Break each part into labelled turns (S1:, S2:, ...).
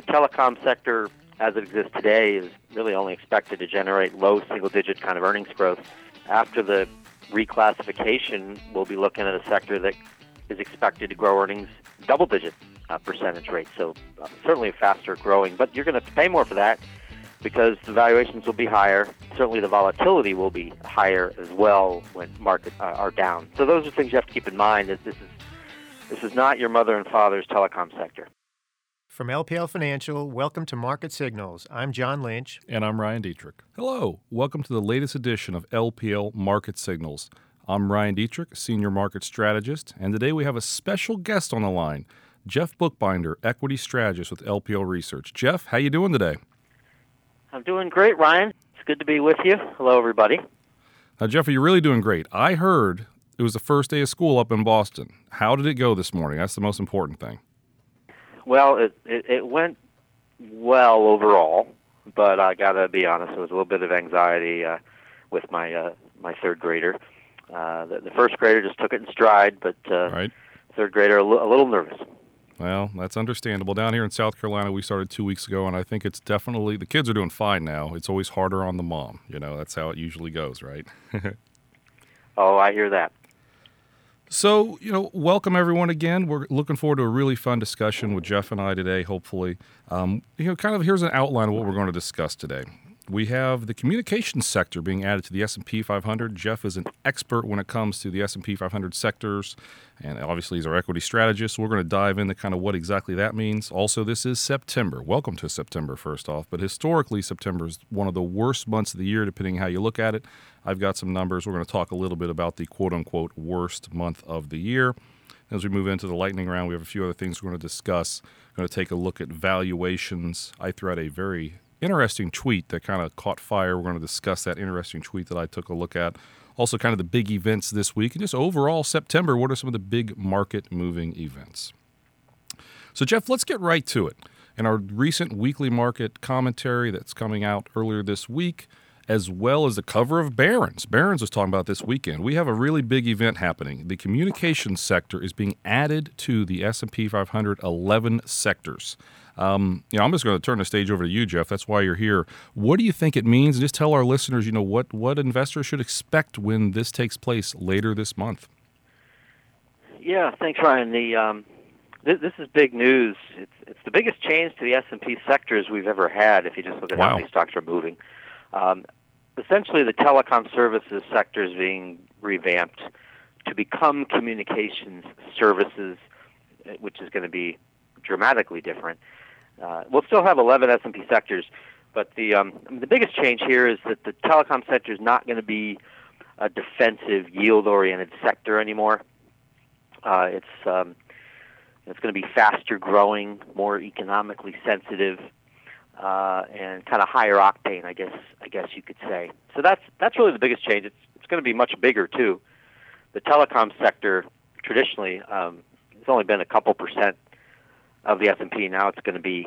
S1: the telecom sector, as it exists today, is really only expected to generate low single-digit kind of earnings growth. After the reclassification, we'll be looking at a sector that is expected to grow earnings double-digit uh, percentage rate. So uh, certainly faster growing, but you're going to pay more for that because the valuations will be higher. Certainly the volatility will be higher as well when markets uh, are down. So those are things you have to keep in mind. That this is this is not your mother and father's telecom sector.
S2: From LPL Financial, welcome to Market Signals. I'm John Lynch.
S3: And I'm Ryan Detrick. Hello. Welcome to the latest edition of LPL Market Signals. I'm Ryan Detrick, Senior Market Strategist, and today we have a special guest on the line, Jeff Buchbinder, Equity Strategist with LPL Research. Jeff, how you doing today?
S1: I'm doing great, Ryan. It's good to be with you. Hello, everybody.
S3: Now, Jeff, you're really doing great. I heard it was the first day of school up in Boston. How did it go this morning? That's the most important thing.
S1: Well, it, it, it went well overall, but I got to be honest, there was a little bit of anxiety uh, with my uh, my third grader. Uh, the, the first grader just took it in stride, but uh,
S3: right.
S1: third grader a, l- a little nervous.
S3: Well, that's understandable. Down here in South Carolina, we started two weeks ago, and I think it's definitely the kids are doing fine now. It's always harder on the mom. You know, that's how it usually goes, right?
S1: oh, I hear that.
S3: So, you know, welcome everyone again. We're looking forward to a really fun discussion with Jeff and I today, hopefully. Um, you know, kind of here's an outline of what we're going to discuss today. We have the communications sector being added to the S&P 500. Jeff is an expert when it comes to the S&P 500 sectors, and obviously he's our equity strategist. So we're going to dive into kind of what exactly that means. Also, this is September. Welcome to September, first off. But historically, September is one of the worst months of the year, depending how you look at it. I've got some numbers. We're going to talk a little bit about the quote-unquote worst month of the year. As we move into the lightning round, we have a few other things we're going to discuss. We're going to take a look at valuations. I threw out a very interesting tweet that kind of caught fire. We're going to discuss that interesting tweet that I took a look at. Also, kind of the big events this week, and just overall September. What are some of the big market moving events? So, Jeff, let's get right to it. In our recent weekly market commentary that's coming out earlier this week, as well as the cover of Barron's. Barron's was talking about this weekend. We have a really big event happening. The communications sector is being added to the S&P 500 11 sectors. Um, you know, I'm just going to turn the stage over to you, Jeff. That's why you're here. What do you think it means? And just tell our listeners, you know, what what investors should expect when this takes place later this month.
S1: Yeah, thanks, Ryan. The um, this, this is big news. It's it's the biggest change to the S and P sectors we've ever had. If you just look at
S3: wow.
S1: how many stocks are moving, um, essentially the telecom services sector is being revamped to become communications services, which is going to be dramatically different. Uh, we'll still have 11 S&P sectors, but the um, the biggest change here is that the telecom sector is not going to be a defensive, yield-oriented sector anymore. Uh, it's um, it's going to be faster growing, more economically sensitive, uh, and kind of higher octane, I guess I guess you could say. So that's that's really the biggest change. It's it's going to be much bigger too. The telecom sector traditionally um, has only been a couple percent of the S&P. Now it's going to be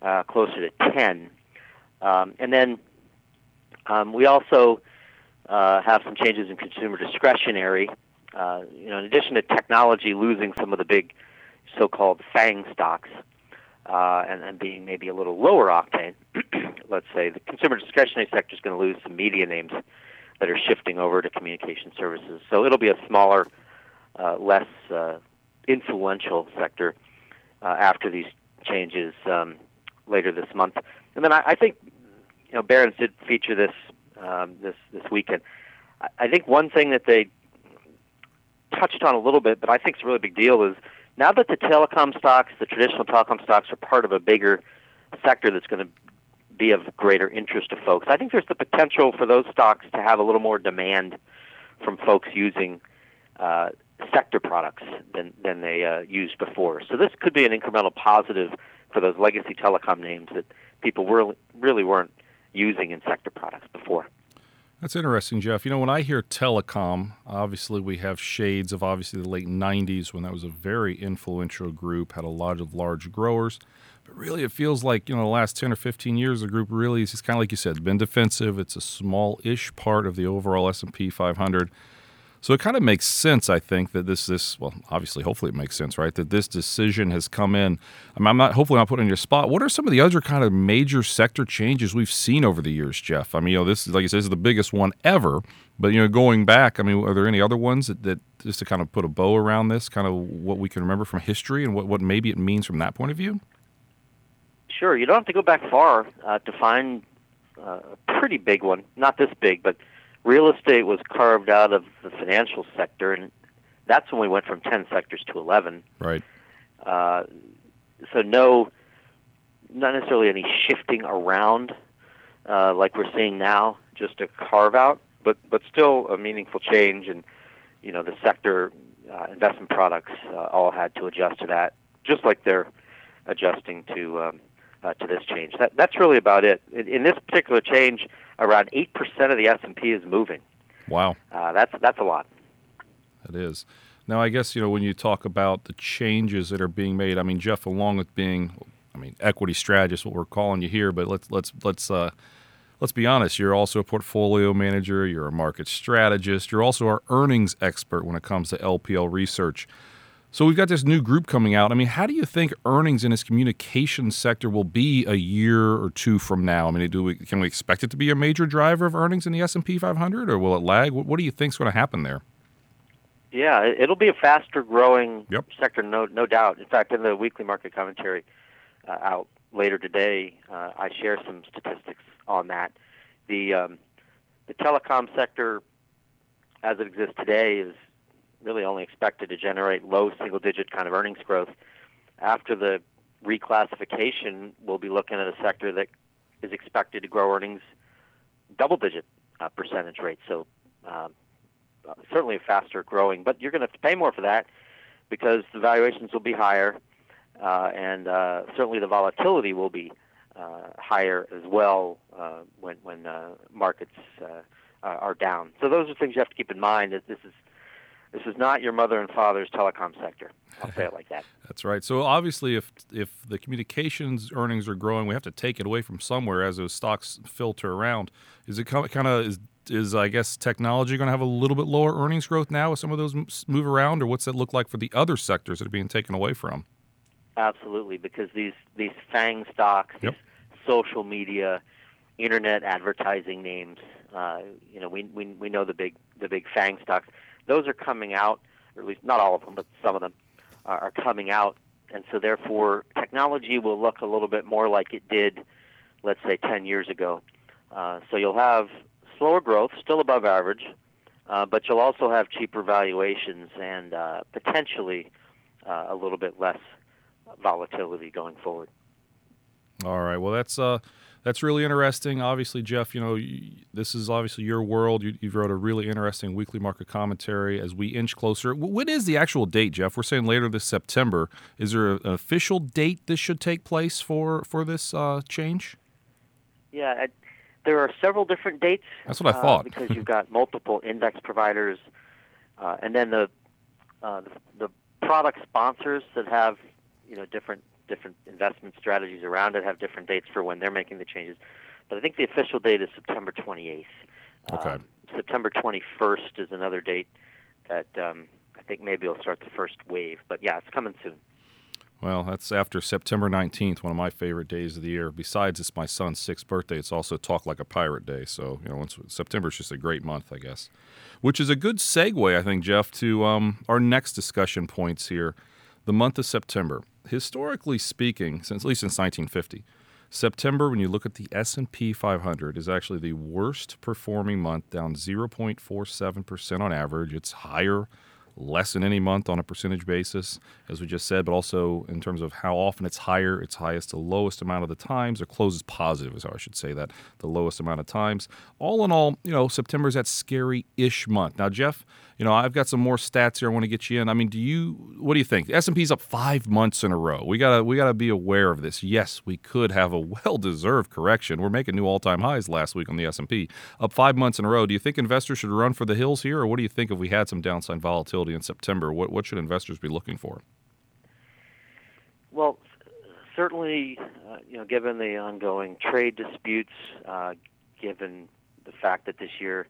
S1: uh, closer to 10. Um, and then um, we also uh, have some changes in consumer discretionary. Uh, you know, in addition to technology losing some of the big so-called FANG stocks uh, and, and being maybe a little lower octane, let's say the consumer discretionary sector is going to lose some media names that are shifting over to communication services. So it'll be a smaller, uh, less uh, influential sector uh, after these changes um, later this month. And then I, I think you know Barron's did feature this um, this this weekend. I, I think one thing that they touched on a little bit, but I think it's a really big deal, is now that the telecom stocks, the traditional telecom stocks, are part of a bigger sector that's going to be of greater interest to folks. I think there's the potential for those stocks to have a little more demand from folks using uh, sector products than than they uh, used before. So this could be an incremental positive for those legacy telecom names that people were, really weren't using in sector products before.
S3: That's interesting, Jeff. You know, when I hear telecom, obviously we have shades of obviously the late 90s when that was a very influential group, had a lot of large growers. But really, it feels like, you know, the last 10 or 15 years, the group really is kind of like you said, been defensive. It's a small ish part of the overall S&P 500. So it kind of makes sense, I think, that this this well, obviously, hopefully, it makes sense, right? That this decision has come in. I mean, I'm not hopefully not putting in your spot. What are some of the other kind of major sector changes we've seen over the years, Jeff? I mean, you know, this is like you said, this is the biggest one ever. But you know, going back, I mean, are there any other ones that, that just to kind of put a bow around this, kind of what we can remember from history and what what maybe it means from that point of view?
S1: Sure, you don't have to go back far uh, to find uh, a pretty big one. Not this big, but real estate was carved out of the financial sector, and that's when we went from 10 sectors to 11.
S3: Right.
S1: Uh, so no, not necessarily any shifting around uh, like we're seeing now, just a carve out, but but still a meaningful change. And you know the sector uh, investment products uh, all had to adjust to that, just like they're adjusting to um, uh, to this change. That that's really about it. In, in this particular change, around eight percent of the S and P is moving.
S3: Wow.
S1: Uh, that's that's a lot.
S3: It is. Now, I guess you know when you talk about the changes that are being made. I mean, Jeff, along with being, I mean, equity strategist, what we're calling you here, but let's let's let's uh, let's be honest. You're also a portfolio manager. You're a market strategist. You're also our earnings expert when it comes to LPL research. So we've got this new group coming out. I mean, how do you think earnings in this communications sector will be a year or two from now? I mean, do we can we expect it to be a major driver of earnings in the S and P 500, or will it lag? What, what do you think is going to happen there?
S1: Yeah, it'll be a faster growing
S3: yep.
S1: sector, no no doubt. In fact, in the weekly market commentary uh, out later today, uh, I share some statistics on that. The um, the telecom sector, as it exists today, is really only expected to generate low single digit kind of earnings growth. After the reclassification, we'll be looking at a sector that is expected to grow earnings double digit uh, percentage rate. So uh, certainly faster growing, but you're going to have to pay more for that because the valuations will be higher, uh, and uh, certainly the volatility will be uh, higher as well uh, when when uh, markets are down. So those are things you have to keep in mind. That this is this is not your mother and father's telecom sector. I'll say it like that.
S3: That's right. So obviously, if if the communications earnings are growing, we have to take it away from somewhere as those stocks filter around. Is it kind of is is I guess technology going to have a little bit lower earnings growth now as some of those move around, or what's that look like for the other sectors that are being taken away from?
S1: Absolutely, because these these FANG stocks,
S3: yep.
S1: these social media, internet advertising names, uh, you know, we, we we know the big the big FANG stocks. Those are coming out, or at least not all of them, but some of them are, are coming out, and so therefore technology will look a little bit more like it did, let's say, 10 years ago. Uh, so you'll have slower growth, still above average, uh, but you'll also have cheaper valuations and uh, potentially uh, a little bit less volatility going forward.
S3: All right. Well, that's uh, that's really interesting. Obviously, Jeff, you know, this is obviously your world. You, have wrote a really interesting weekly market commentary as we inch closer. When is the actual date, Jeff? We're saying later this September. Is there an official date this should take place for for this uh, change?
S1: Yeah, there are several different dates.
S3: That's what I thought.
S1: Uh, because you've got multiple index providers, uh, and then the, uh, the, the product sponsors that have you know different different investment strategies around it have different dates for when they're making the changes. But I think the official date is September 28th.
S3: Okay.
S1: Um, September 21st is another date that um, I think maybe will start the first wave. But yeah, it's coming soon.
S3: Well, that's after September 19th, one of my favorite days of the year. Besides, it's my son's sixth birthday. It's also Talk Like a Pirate Day. So, you know, September is just a great month, I guess. Which is a good segue, I think, Jeff, to um, our next discussion points here. The month of September. Historically speaking, since at least since 1950, September, when you look at the S&P 500, is actually the worst performing month, down 0.47% on average. It's higher less than any month on a percentage basis, as we just said, but also in terms of how often it's higher, it's highest to lowest amount of the times, or closes positive, is how I should say that, the lowest amount of times. All in all, you know, September is that scary-ish month. Now, Jeff, you know, I've got some more stats here. I want to get you in. I mean, do you? What do you think? S and P's up five months in a row. We gotta we gotta be aware of this. Yes, we could have a well-deserved correction. We're making new all-time highs last week on the S and P, up five months in a row. Do you think investors should run for the hills here, or what do you think if we had some downside volatility in September? What what should investors be looking for?
S1: Well, certainly, uh, you know, given the ongoing trade disputes, uh, given the fact that this year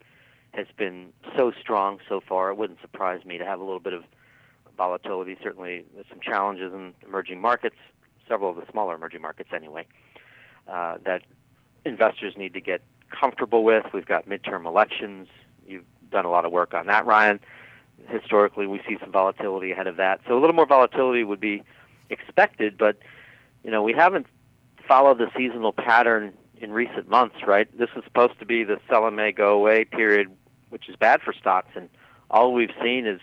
S1: has been so strong so far. It wouldn't surprise me to have a little bit of volatility. Certainly, there's some challenges in emerging markets, several of the smaller emerging markets anyway, uh, that investors need to get comfortable with. We've got midterm elections. You've done a lot of work on that, Ryan. Historically, we see some volatility ahead of that. So a little more volatility would be expected, but you know we haven't followed the seasonal pattern in recent months, right? This is supposed to be the sell and may go away period, which is bad for stocks, and all we've seen is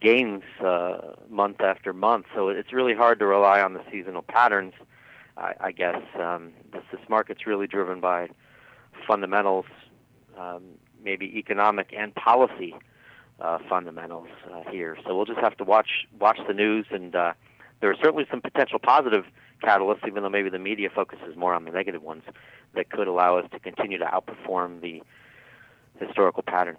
S1: gains uh, month after month. So it's really hard to rely on the seasonal patterns. I, I guess um, this, this market's really driven by fundamentals, um, maybe economic and policy uh, fundamentals uh, here. So we'll just have to watch watch the news, and uh, there are certainly some potential positive catalysts, even though maybe the media focuses more on the negative ones, that could allow us to continue to outperform the historical pattern.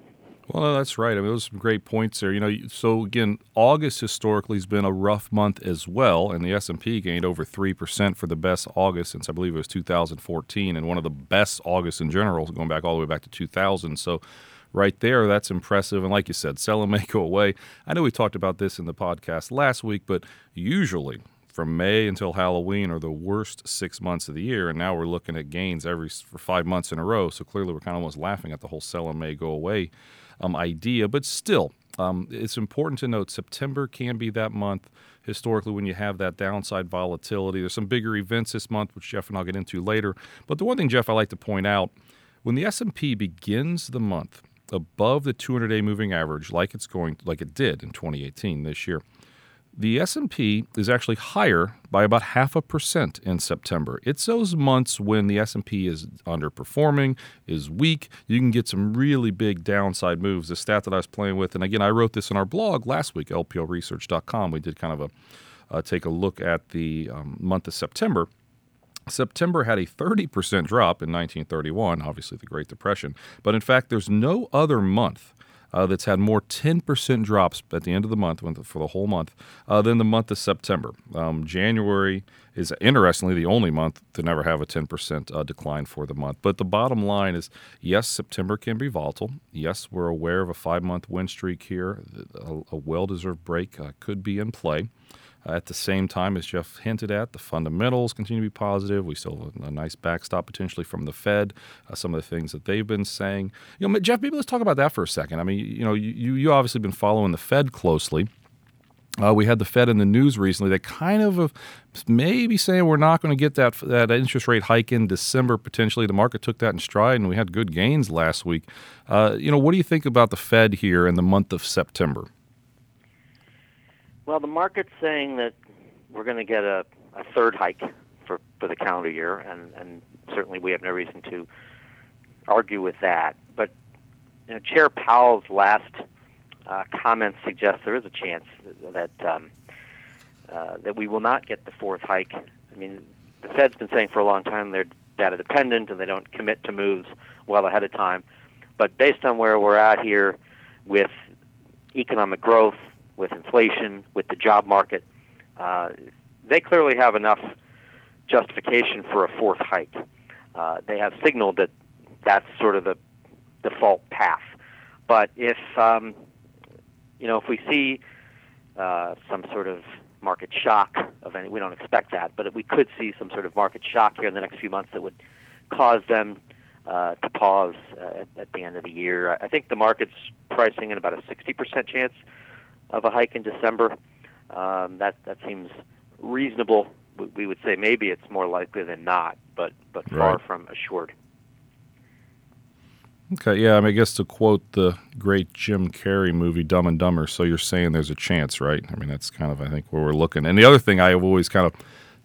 S3: Well, that's right. I mean, those some great points there. You know, so again, August historically has been a rough month as well, and the S and P gained over three percent for the best August since I believe it was 2014, and one of the best August in general, going back all the way back to 2000. So, right there, that's impressive. And like you said, sell and may go away. I know we talked about this in the podcast last week, but usually from May until Halloween are the worst six months of the year, and now we're looking at gains every for five months in a row. So clearly, we're kind of almost laughing at the whole sell and may go away um, idea. But still, um, it's important to note September can be that month historically when you have that downside volatility. There's some bigger events this month, which Jeff and I'll get into later. But the one thing, Jeff, I like to point out when the S&P begins the month above the 200-day moving average, like it's going, like it did in 2018 this year, the S&P is actually higher by about half a percent in September. It's those months when the S&P is underperforming, is weak, you can get some really big downside moves. The stat that I was playing with, and again, I wrote this in our blog last week, lplresearch.com. We did kind of a uh, take a look at the um, month of September. September had a 30% drop in 1931, obviously the Great Depression, but in fact, there's no other month uh, that's had more 10% drops at the end of the month for the whole month uh, than the month of September. Um, January is interestingly the only month to never have a 10% uh, decline for the month. But the bottom line is yes, September can be volatile. Yes, we're aware of a five month win streak here. A, a well deserved break uh, could be in play. Uh, at the same time, as Jeff hinted at, the fundamentals continue to be positive. We still have a nice backstop potentially from the Fed. Uh, some of the things that they've been saying. You know, Jeff, maybe let's talk about that for a second. I mean, you know, you you obviously been following the Fed closely. Uh, we had the Fed in the news recently that kind of maybe saying we're not going to get that that interest rate hike in December potentially. The market took that in stride, and we had good gains last week. Uh, you know, what do you think about the Fed here in the month of September?
S1: Well, the market's saying that we're going to get a, a third hike for, for the calendar year, and, and certainly we have no reason to argue with that. But you know, Chair Powell's last uh, comments suggest there is a chance that um, uh, that we will not get the fourth hike. I mean, the Fed's been saying for a long time they're data dependent and they don't commit to moves well ahead of time. But based on where we're at here with economic growth, with inflation, with the job market, uh, they clearly have enough justification for a fourth hike. Uh, they have signaled that that's sort of the default path. But if um, you know, if we see uh, some sort of market shock of any, we don't expect that, but we could see some sort of market shock here in the next few months that would cause them uh, to pause uh, at, at the end of the year. I think the market's pricing in about a 60% chance of a hike in December. Um, that that seems reasonable. We would say maybe it's more likely than not, but but far right. from assured.
S3: Okay, yeah, I, mean, I guess to quote the great Jim Carrey movie Dumb and Dumber, so you're saying there's a chance, right? I mean, that's kind of I think where we're looking. And the other thing I have always kind of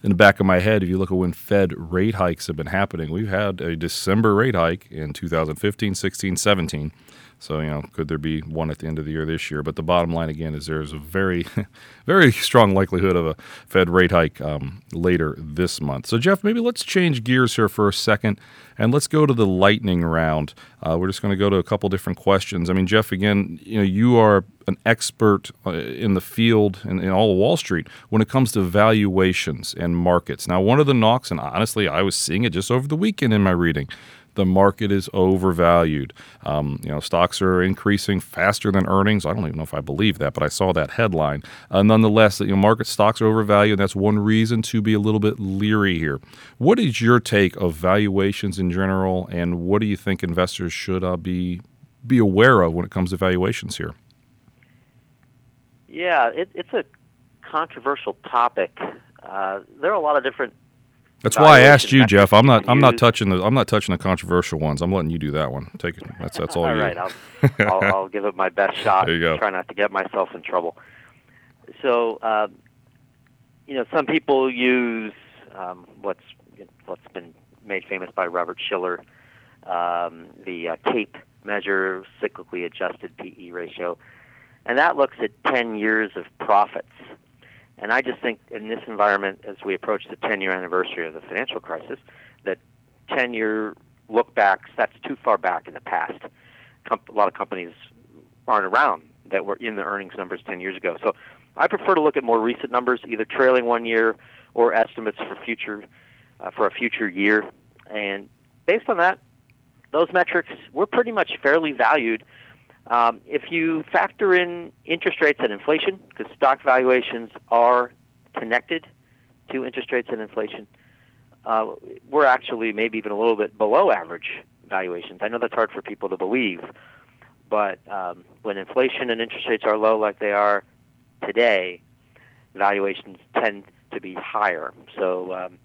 S3: in the back of my head, if you look at when Fed rate hikes have been happening, we've had a December rate hike in 2015, 16, 17. So, you know, could there be one at the end of the year this year? But the bottom line, again, is there's a very, very strong likelihood of a Fed rate hike um, later this month. So, Jeff, maybe let's change gears here for a second and let's go to the lightning round. Uh, we're just going to go to a couple different questions. I mean, Jeff, again, you know, you are an expert uh, in the field and in all of Wall Street when it comes to valuations and markets. Now, one of the knocks, and honestly, I was seeing it just over the weekend in my reading the market is overvalued. Um, you know, stocks are increasing faster than earnings. I don't even know if I believe that, but I saw that headline. Uh, nonetheless, you know, market stocks are overvalued. And that's one reason to be a little bit leery here. What is your take of valuations in general, and what do you think investors should uh, be be aware of when it comes to valuations here?
S1: Yeah, it, it's a controversial topic. Uh, there are a lot of different
S3: that's why I asked you, Jeff. I'm not. I'm not touching the. I'm not touching the controversial ones. I'm letting you do that one. Take it. That's that's all,
S1: all
S3: you.
S1: right. I'll, I'll, I'll, give it my best shot.
S3: There you go.
S1: Try not to get myself in trouble. So, uh, you know, some people use um, what's what's been made famous by Robert Shiller, um, the uh, CAPE measure, cyclically adjusted PE ratio, and that looks at 10 years of profits and I just think in this environment, as we approach the 10 year anniversary of the financial crisis, that 10 year look backs, that's too far back in the past. Com- a lot of companies aren't around that were in the earnings numbers 10 years ago. So I prefer to look at more recent numbers, either trailing one year or estimates for future uh, for a future year. And based on that, those metrics, we're pretty much fairly valued um, if you factor in interest rates and inflation, because stock valuations are connected to interest rates and inflation, uh, we're actually maybe even a little bit below average valuations. I know that's hard for people to believe, but um, when inflation and interest rates are low like they are today, valuations tend to be higher. So, um,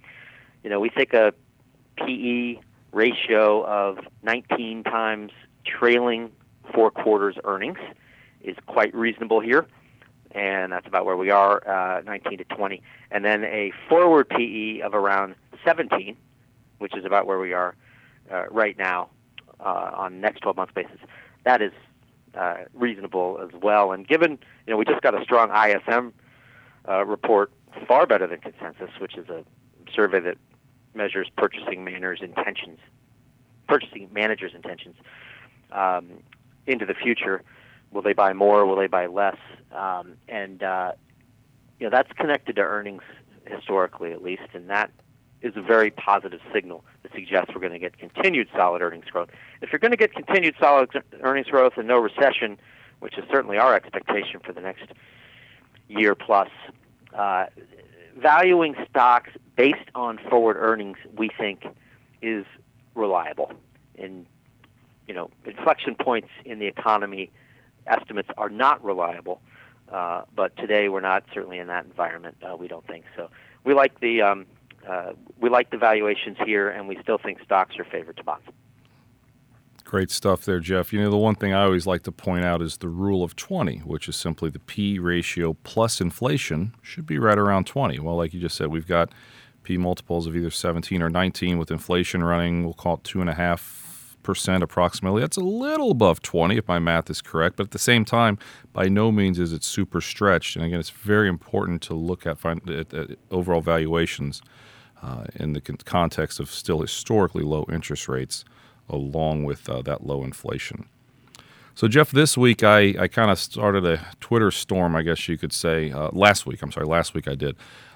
S1: you know, we think a PE ratio of 19 times trailing four quarters earnings is quite reasonable here, and that's about where we are, uh, 19 to 20. And then a forward PE of around 17, which is about where we are uh, right now uh, on next 12 month basis. That is uh, reasonable as well. And given, you know, we just got a strong ISM uh, report, far better than consensus, which is a survey that measures purchasing managers' intentions, purchasing managers' intentions. Um, into the future. Will they buy more? Will they buy less? Um, and uh, you know that's connected to earnings historically, at least, and that is a very positive signal that suggests we're going to get continued solid earnings growth. If you're going to get continued solid earnings growth and no recession, which is certainly our expectation for the next year plus, uh, valuing stocks based on forward earnings, we think, is reliable. And you know, inflection points in the economy estimates are not reliable. Uh, but today we're not certainly in that environment. Uh, we don't think so. We like the um, uh, we like the valuations here, and we still think stocks are favored to bonds.
S3: Great stuff there, Jeff. You know, the one thing I always like to point out is the rule of 20, which is simply the P ratio plus inflation should be right around 20. Well, like you just said, we've got P multiples of either 17 or 19 with inflation running, we'll call it two and a half percent approximately. That's a little above 20 if my math is correct, but at the same time, by no means is it super stretched. And again, it's very important to look at, find, at, at overall valuations uh, in the context of still historically low interest rates, along with uh, that low inflation. So, Jeff, this week I, I kind of started a Twitter storm, I guess you could say. Uh, last week, I'm sorry, last week I did.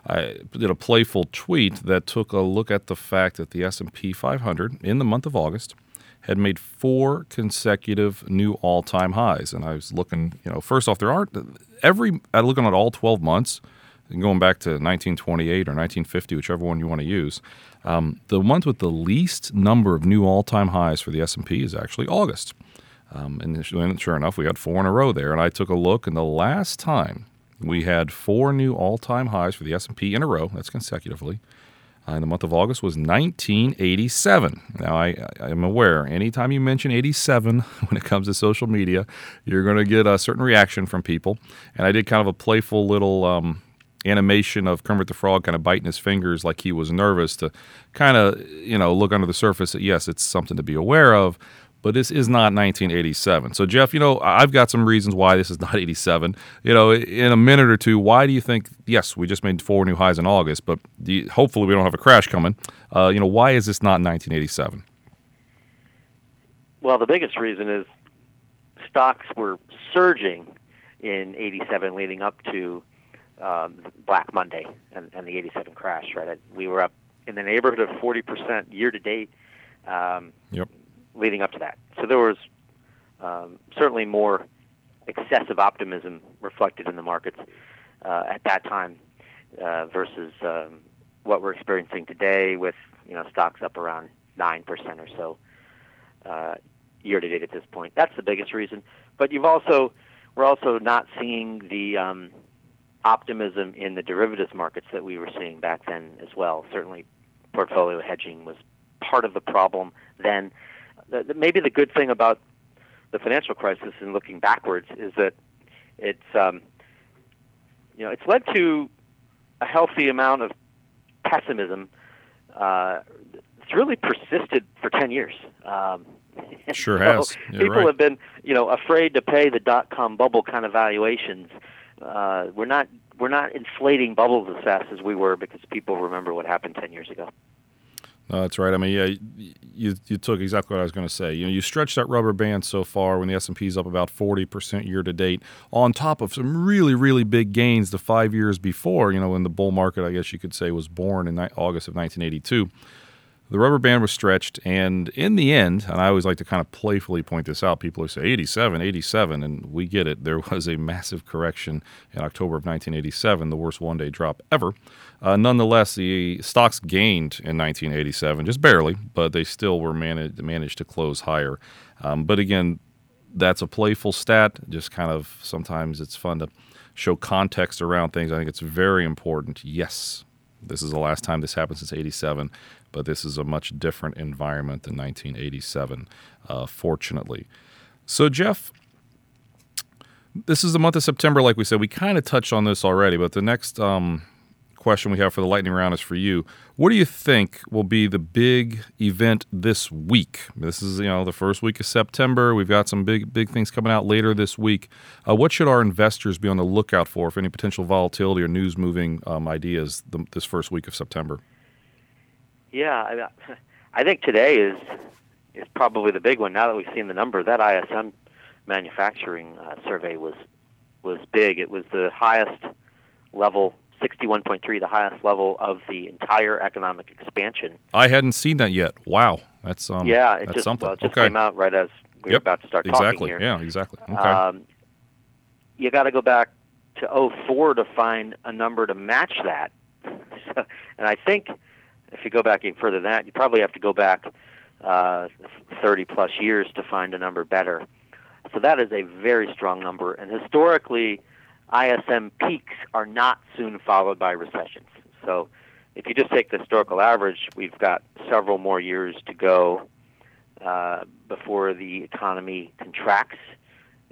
S3: I did a playful tweet that took a look at the fact that the S&P 500 in the month of August – had made four consecutive new all-time highs. And I was looking, you know, first off, there aren't every I looking at all 12 months, and going back to 1928 or 1950, whichever one you want to use. Um, the month with the least number of new all-time highs for the S&P is actually August. Um, and sure enough, we had four in a row there. And I took a look, and the last time we had four new all-time highs for the S&P in a row, that's consecutively, in the month of August was 1987. Now, I, I am aware anytime you mention 87 when it comes to social media, you're going to get a certain reaction from people. And I did kind of a playful little um, animation of Kermit the Frog kind of biting his fingers like he was nervous to kind of, you know, look under the surface that, yes, it's something to be aware of but this is not 1987. So, Jeff, you know, I've got some reasons why this is not 87. You know, in a minute or two, why do you think, yes, we just made four new highs in August, but you, hopefully we don't have a crash coming. Uh, you know, why is this not 1987?
S1: Well, the biggest reason is stocks were surging in 87 leading up to um, Black Monday and, and the 87 crash, right? We were up in the neighborhood of 40% year to date Um,
S3: Yep.
S1: Leading up to that. So there was um, certainly more excessive optimism reflected in the markets uh, at that time uh, versus um, what we're experiencing today with you know stocks up around nine percent or so uh, year to date at this point. That's the biggest reason. But you've also we're also not seeing the um, optimism in the derivatives markets that we were seeing back then as well. Certainly, portfolio hedging was part of the problem then. The, the, maybe the good thing about the financial crisis and looking backwards is that it's um, you know it's led to a healthy amount of pessimism. Uh, it's really persisted for ten years. Um,
S3: Sure
S1: so
S3: has. Yeah,
S1: people
S3: right.
S1: have been you know afraid to pay the dot com bubble kind of valuations. Uh, we're not we're not inflating bubbles as fast as we were because people remember what happened ten years ago.
S3: No, that's right. I mean, yeah, you you took exactly what I was going to say. You know, you stretched that rubber band so far when the S and P is up about forty percent year to date, on top of some really really big gains the five years before. You know, when the bull market, I guess you could say, was born in August of 1982. The rubber band was stretched, and in the end, and I always like to kind of playfully point this out, people who say 87, 87, and we get it, there was a massive correction in October of 1987, the worst one day drop ever. Uh, nonetheless, the stocks gained in 1987, just barely, but they still were managed, managed to close higher. Um, but again, that's a playful stat, just kind of sometimes it's fun to show context around things. I think it's very important. Yes, this is the last time this happened since 87, but this is a much different environment than 1987, uh, fortunately. So, Jeff, this is the month of September, like we said. We kind of touched on this already, but the next um, question we have for the lightning round is for you. What do you think will be the big event this week? This is you know the first week of September. We've got some big big things coming out later this week. Uh, what should our investors be on the lookout for for any potential volatility or news moving um, ideas the, this first week of September?
S1: Yeah, I, I think today is is probably the big one. Now that we've seen the number, that ISM manufacturing uh, survey was was big. It was the highest level, sixty-one point three, the highest level of the entire economic expansion.
S3: I hadn't seen that yet. Wow, that's um,
S1: yeah, it
S3: that's
S1: just
S3: something.
S1: well, it just
S3: okay,
S1: came out right as we were about to start
S3: exactly.
S1: talking here.
S3: Yeah, exactly. Okay.
S1: Um, you got to go back to 04 to find a number to match that. So, and I think if you go back even further than that, you probably have to go back uh, 30 plus years to find a number better. So that is a very strong number. And historically, ISM peaks are not soon followed by recessions. So if you just take the historical average, we've got several more years to go uh, before the economy contracts.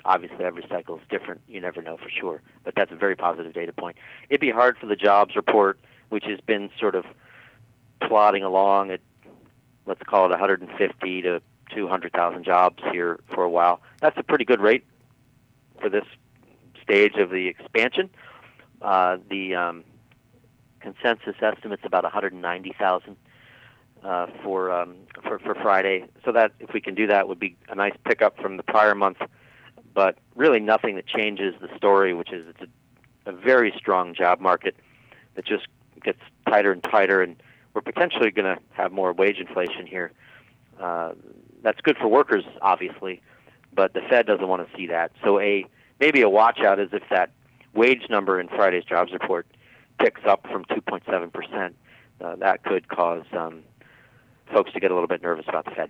S1: Obviously, every cycle is different. You never know for sure, but that's a very positive data point. It'd be hard for the jobs report, which has been sort of plodding along at, let's call it 150 to 200,000 jobs here for a while. That's a pretty good rate for this stage of the expansion. Uh, the um, consensus estimate's about 190,000 uh, for, um, for for Friday. So that if we can do that, would be a nice pickup from the prior month. But really, nothing that changes the story, which is it's a, a very strong job market that just gets tighter and tighter, and we're potentially going to have more wage inflation here. Uh, that's good for workers, obviously, but the Fed doesn't want to see that. So a maybe a watch out is if that wage number in Friday's jobs report picks up from 2.7 percent. Uh, that could cause um, folks to get a little bit nervous about the Fed.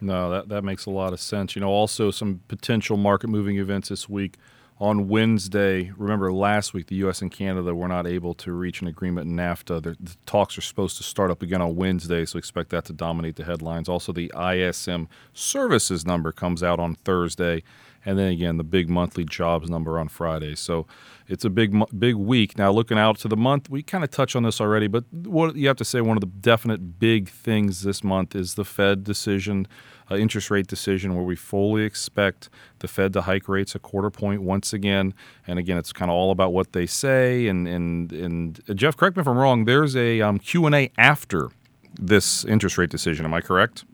S3: No, that, that makes a lot of sense. You know, also some potential market moving events this week. On Wednesday, remember last week, the U.S. and Canada were not able to reach an agreement in NAFTA. The, the talks are supposed to start up again on Wednesday, so expect that to dominate the headlines. Also, the ISM services number comes out on Thursday, and then again, the big monthly jobs number on Friday. So it's a big, big week. Now, looking out to the month, we kind of touched on this already, but what you have to say one of the definite big things this month is the Fed decision, uh, interest rate decision, where we fully expect the Fed to hike rates a quarter point once again. And again, it's kind of all about what they say. And and and uh, Jeff, correct me if I'm wrong. There's a um, Q and A after this interest rate decision. Am I correct?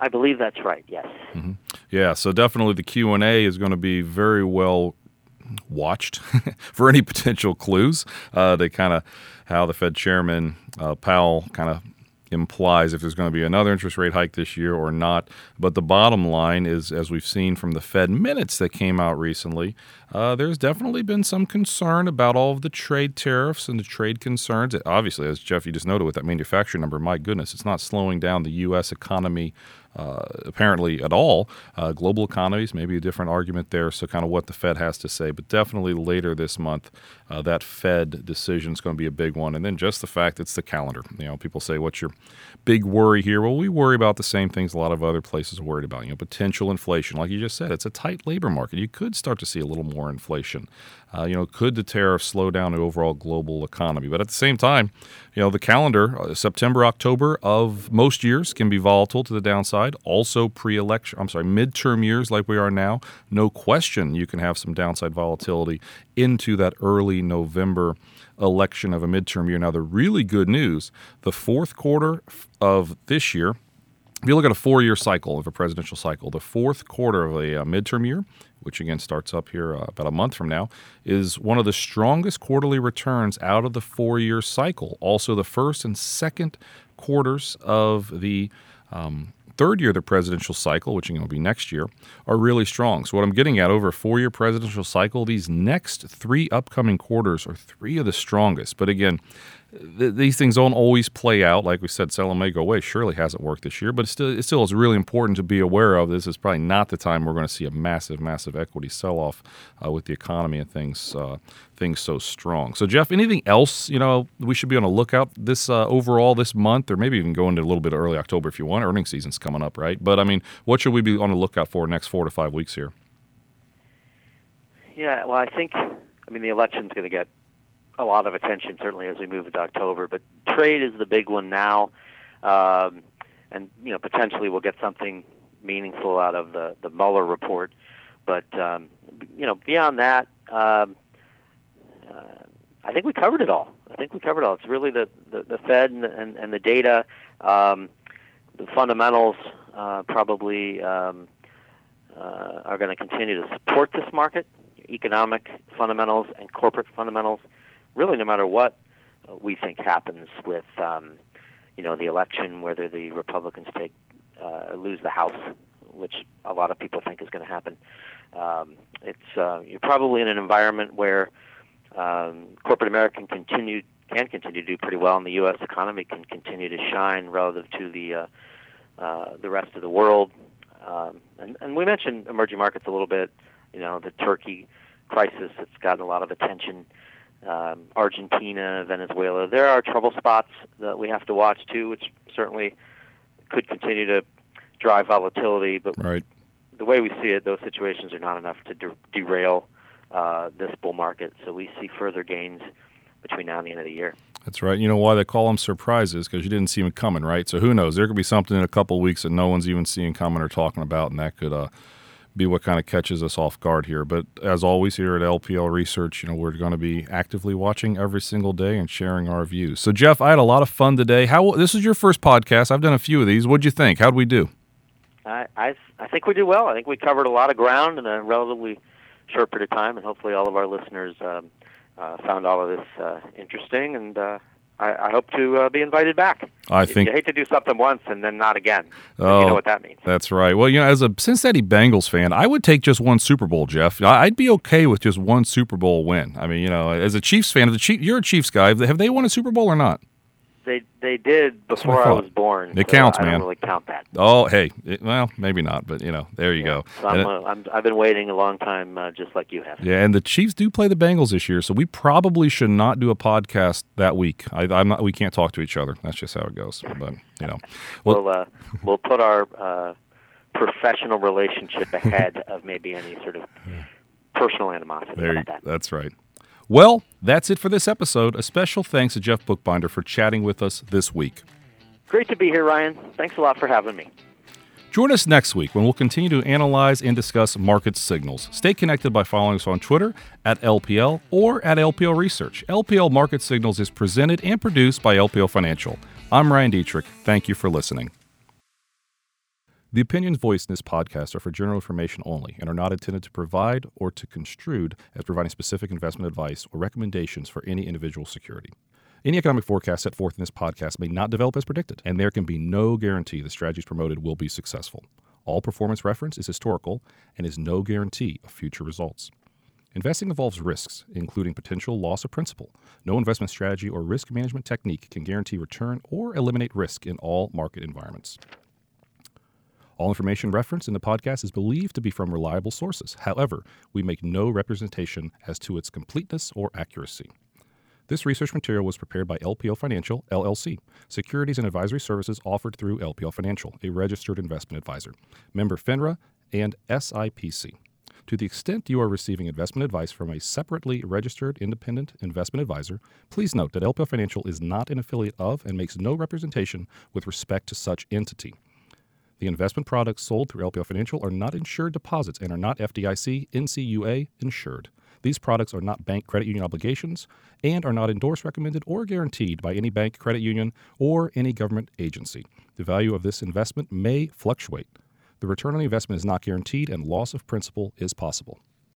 S1: I believe that's right. Yes.
S3: Yeah, so definitely the Q and A is going to be very well watched for any potential clues uh, to kind of how the Fed chairman uh, Powell kind of implies if there's going to be another interest rate hike this year or not. But the bottom line is, as we've seen from the Fed minutes that came out recently, uh, there's definitely been some concern about all of the trade tariffs and the trade concerns. Obviously, as Jeff, you just noted with that manufacturing number, my goodness, it's not slowing down the U.S. economy uh, apparently at all. Uh, global economies, maybe a different argument there. So, kind of what the Fed has to say. But definitely later this month, uh, that Fed decision is going to be a big one. And then just the fact it's the calendar. You know, people say, what's your big worry here? Well, we worry about the same things a lot of other places are worried about. You know, potential inflation. Like you just said, it's a tight labor market. You could start to see a little more inflation. Uh, you know, could the tariffs slow down the overall global economy? But at the same time, you know, the calendar, uh, September, October of most years can be volatile to the downside. Also, pre-election, I'm sorry, midterm years like we are now, no question you can have some downside volatility into that early November election of a midterm year. Now, the really good news, the fourth quarter of this year, if you look at a four-year cycle of a presidential cycle, the fourth quarter of a, a uh, midterm year which again starts up here uh, about a month from now, is one of the strongest quarterly returns out of the four year cycle. Also, the first and second quarters of the um, third year of the presidential cycle, which will be next year, are really strong. So, what I'm getting at over a four year presidential cycle, these next three upcoming quarters are three of the strongest. But again, th- these things don't always play out. Like we said, selling may go away. Surely hasn't worked this year, but it still, it still is really important to be aware of. This is probably not the time we're going to see a massive, massive equity sell off uh, with the economy and things uh, things so strong. So, Jeff, anything else you know we should be on a lookout this uh, overall this month, or maybe even go into a little bit of early October if you want. Earnings season's coming up, right? But I mean, what should we be on the lookout for next four to five weeks here?
S1: Yeah, well, I think I mean the election's going to get a lot of attention, certainly as we move into October. But trade is the big one now, um, and you know potentially we'll get something meaningful out of the the Mueller report. But um, you know beyond that, um, uh, I think we covered it all. I think we covered it all. It's really the the, the Fed and, and, and the data, um, the fundamentals uh, probably. Um, uh, are going to continue to support this market, economic fundamentals and corporate fundamentals really no matter what uh, we think happens with um, you know the election, whether the Republicans take uh, lose the House, which a lot of people think is going to happen. Um, it's uh, you're probably in an environment where um, corporate America can continue can continue to do pretty well, and the U.S. economy can continue to shine relative to the uh, uh, the rest of the world. Um, and, and we mentioned emerging markets a little bit. You know, the Turkey crisis that's gotten a lot of attention um, Argentina, Venezuela. There are trouble spots that we have to watch too, which certainly could continue to drive volatility. But
S3: right.
S1: the way we see it, those situations are not enough to de- derail uh, this bull market. So we see further gains between now and the end of the year.
S3: That's right. You know why they call them surprises? Because you didn't see them coming, right? So who knows? There could be something in a couple of weeks that no one's even seeing coming or talking about, and that could uh, be what kind of catches us off guard here. But as always, here at LPL Research, you know, we're going to be actively watching every single day and sharing our views. So, Jeff, I had a lot of fun today. How this is your first podcast? I've done a few of these. What'd you think? How'd we do?
S1: I I, I think we did well. I think we covered a lot of ground in a relatively short period of time, and hopefully, all of our listeners um, uh, found all of this uh, interesting and. Uh, I, I hope to uh, be invited back.
S3: I think
S1: you hate to do something once and then not again. Oh, you know what that means.
S3: That's right. Well, you know, as a Cincinnati Bengals fan, I would take just one Super Bowl, Jeff. I'd be okay with just one Super Bowl win. I mean, you know, as a Chiefs fan, the Chief, you're a Chiefs guy. Have they won a Super Bowl or not?
S1: They they did before I, I, was born.
S3: It so counts,
S1: I
S3: man. I
S1: don't really count that.
S3: Oh, hey, it, well, maybe not, but you know, there you
S1: yeah.
S3: go.
S1: So I'm, I'm, I've been waiting a long time, uh, just like you have.
S3: Yeah, and the Chiefs do play the Bengals this year, so we probably should not do a podcast that week. I, am not. We can't talk to each other. That's just how it goes. But you know,
S1: well, we'll, uh, we'll put our uh, professional relationship ahead of maybe any sort of personal animosity.
S3: There, you,
S1: that?
S3: that's right. Well, that's it for this episode. A special thanks to Jeff Buchbinder for chatting with us this week.
S1: Great to be here, Ryan. Thanks a lot for having me.
S3: Join us next week when we'll continue to analyze and discuss market signals. Stay connected by following us on Twitter at LPL or at LPL Research. LPL Market Signals is presented and produced by LPL Financial. I'm Ryan Detrick. Thank you for listening. The opinions voiced in this podcast are for general information only and are not intended to provide or to construed as providing specific investment advice or recommendations for any individual security. Any economic forecast set forth in this podcast may not develop as predicted, and there can be no guarantee the strategies promoted will be successful. All performance reference is historical and is no guarantee of future results. Investing involves risks, including potential loss of principal. No investment strategy or risk management technique can guarantee return or eliminate risk in all market environments. All information referenced in the podcast is believed to be from reliable sources. However, we make no representation as to its completeness or accuracy. This research material was prepared by LPL Financial, LLC, securities and advisory services offered through LPL Financial, a registered investment advisor, member FINRA, and SIPC. To the extent you are receiving investment advice from a separately registered independent investment advisor, please note that LPL Financial is not an affiliate of and makes no representation with respect to such entity. The investment products sold through LPL Financial are not insured deposits and are not FDIC NCUA insured. These products are not bank credit union obligations and are not endorsed, recommended, or guaranteed by any bank, credit union, or any government agency. The value of this investment may fluctuate. The return on investment is not guaranteed and loss of principal is possible.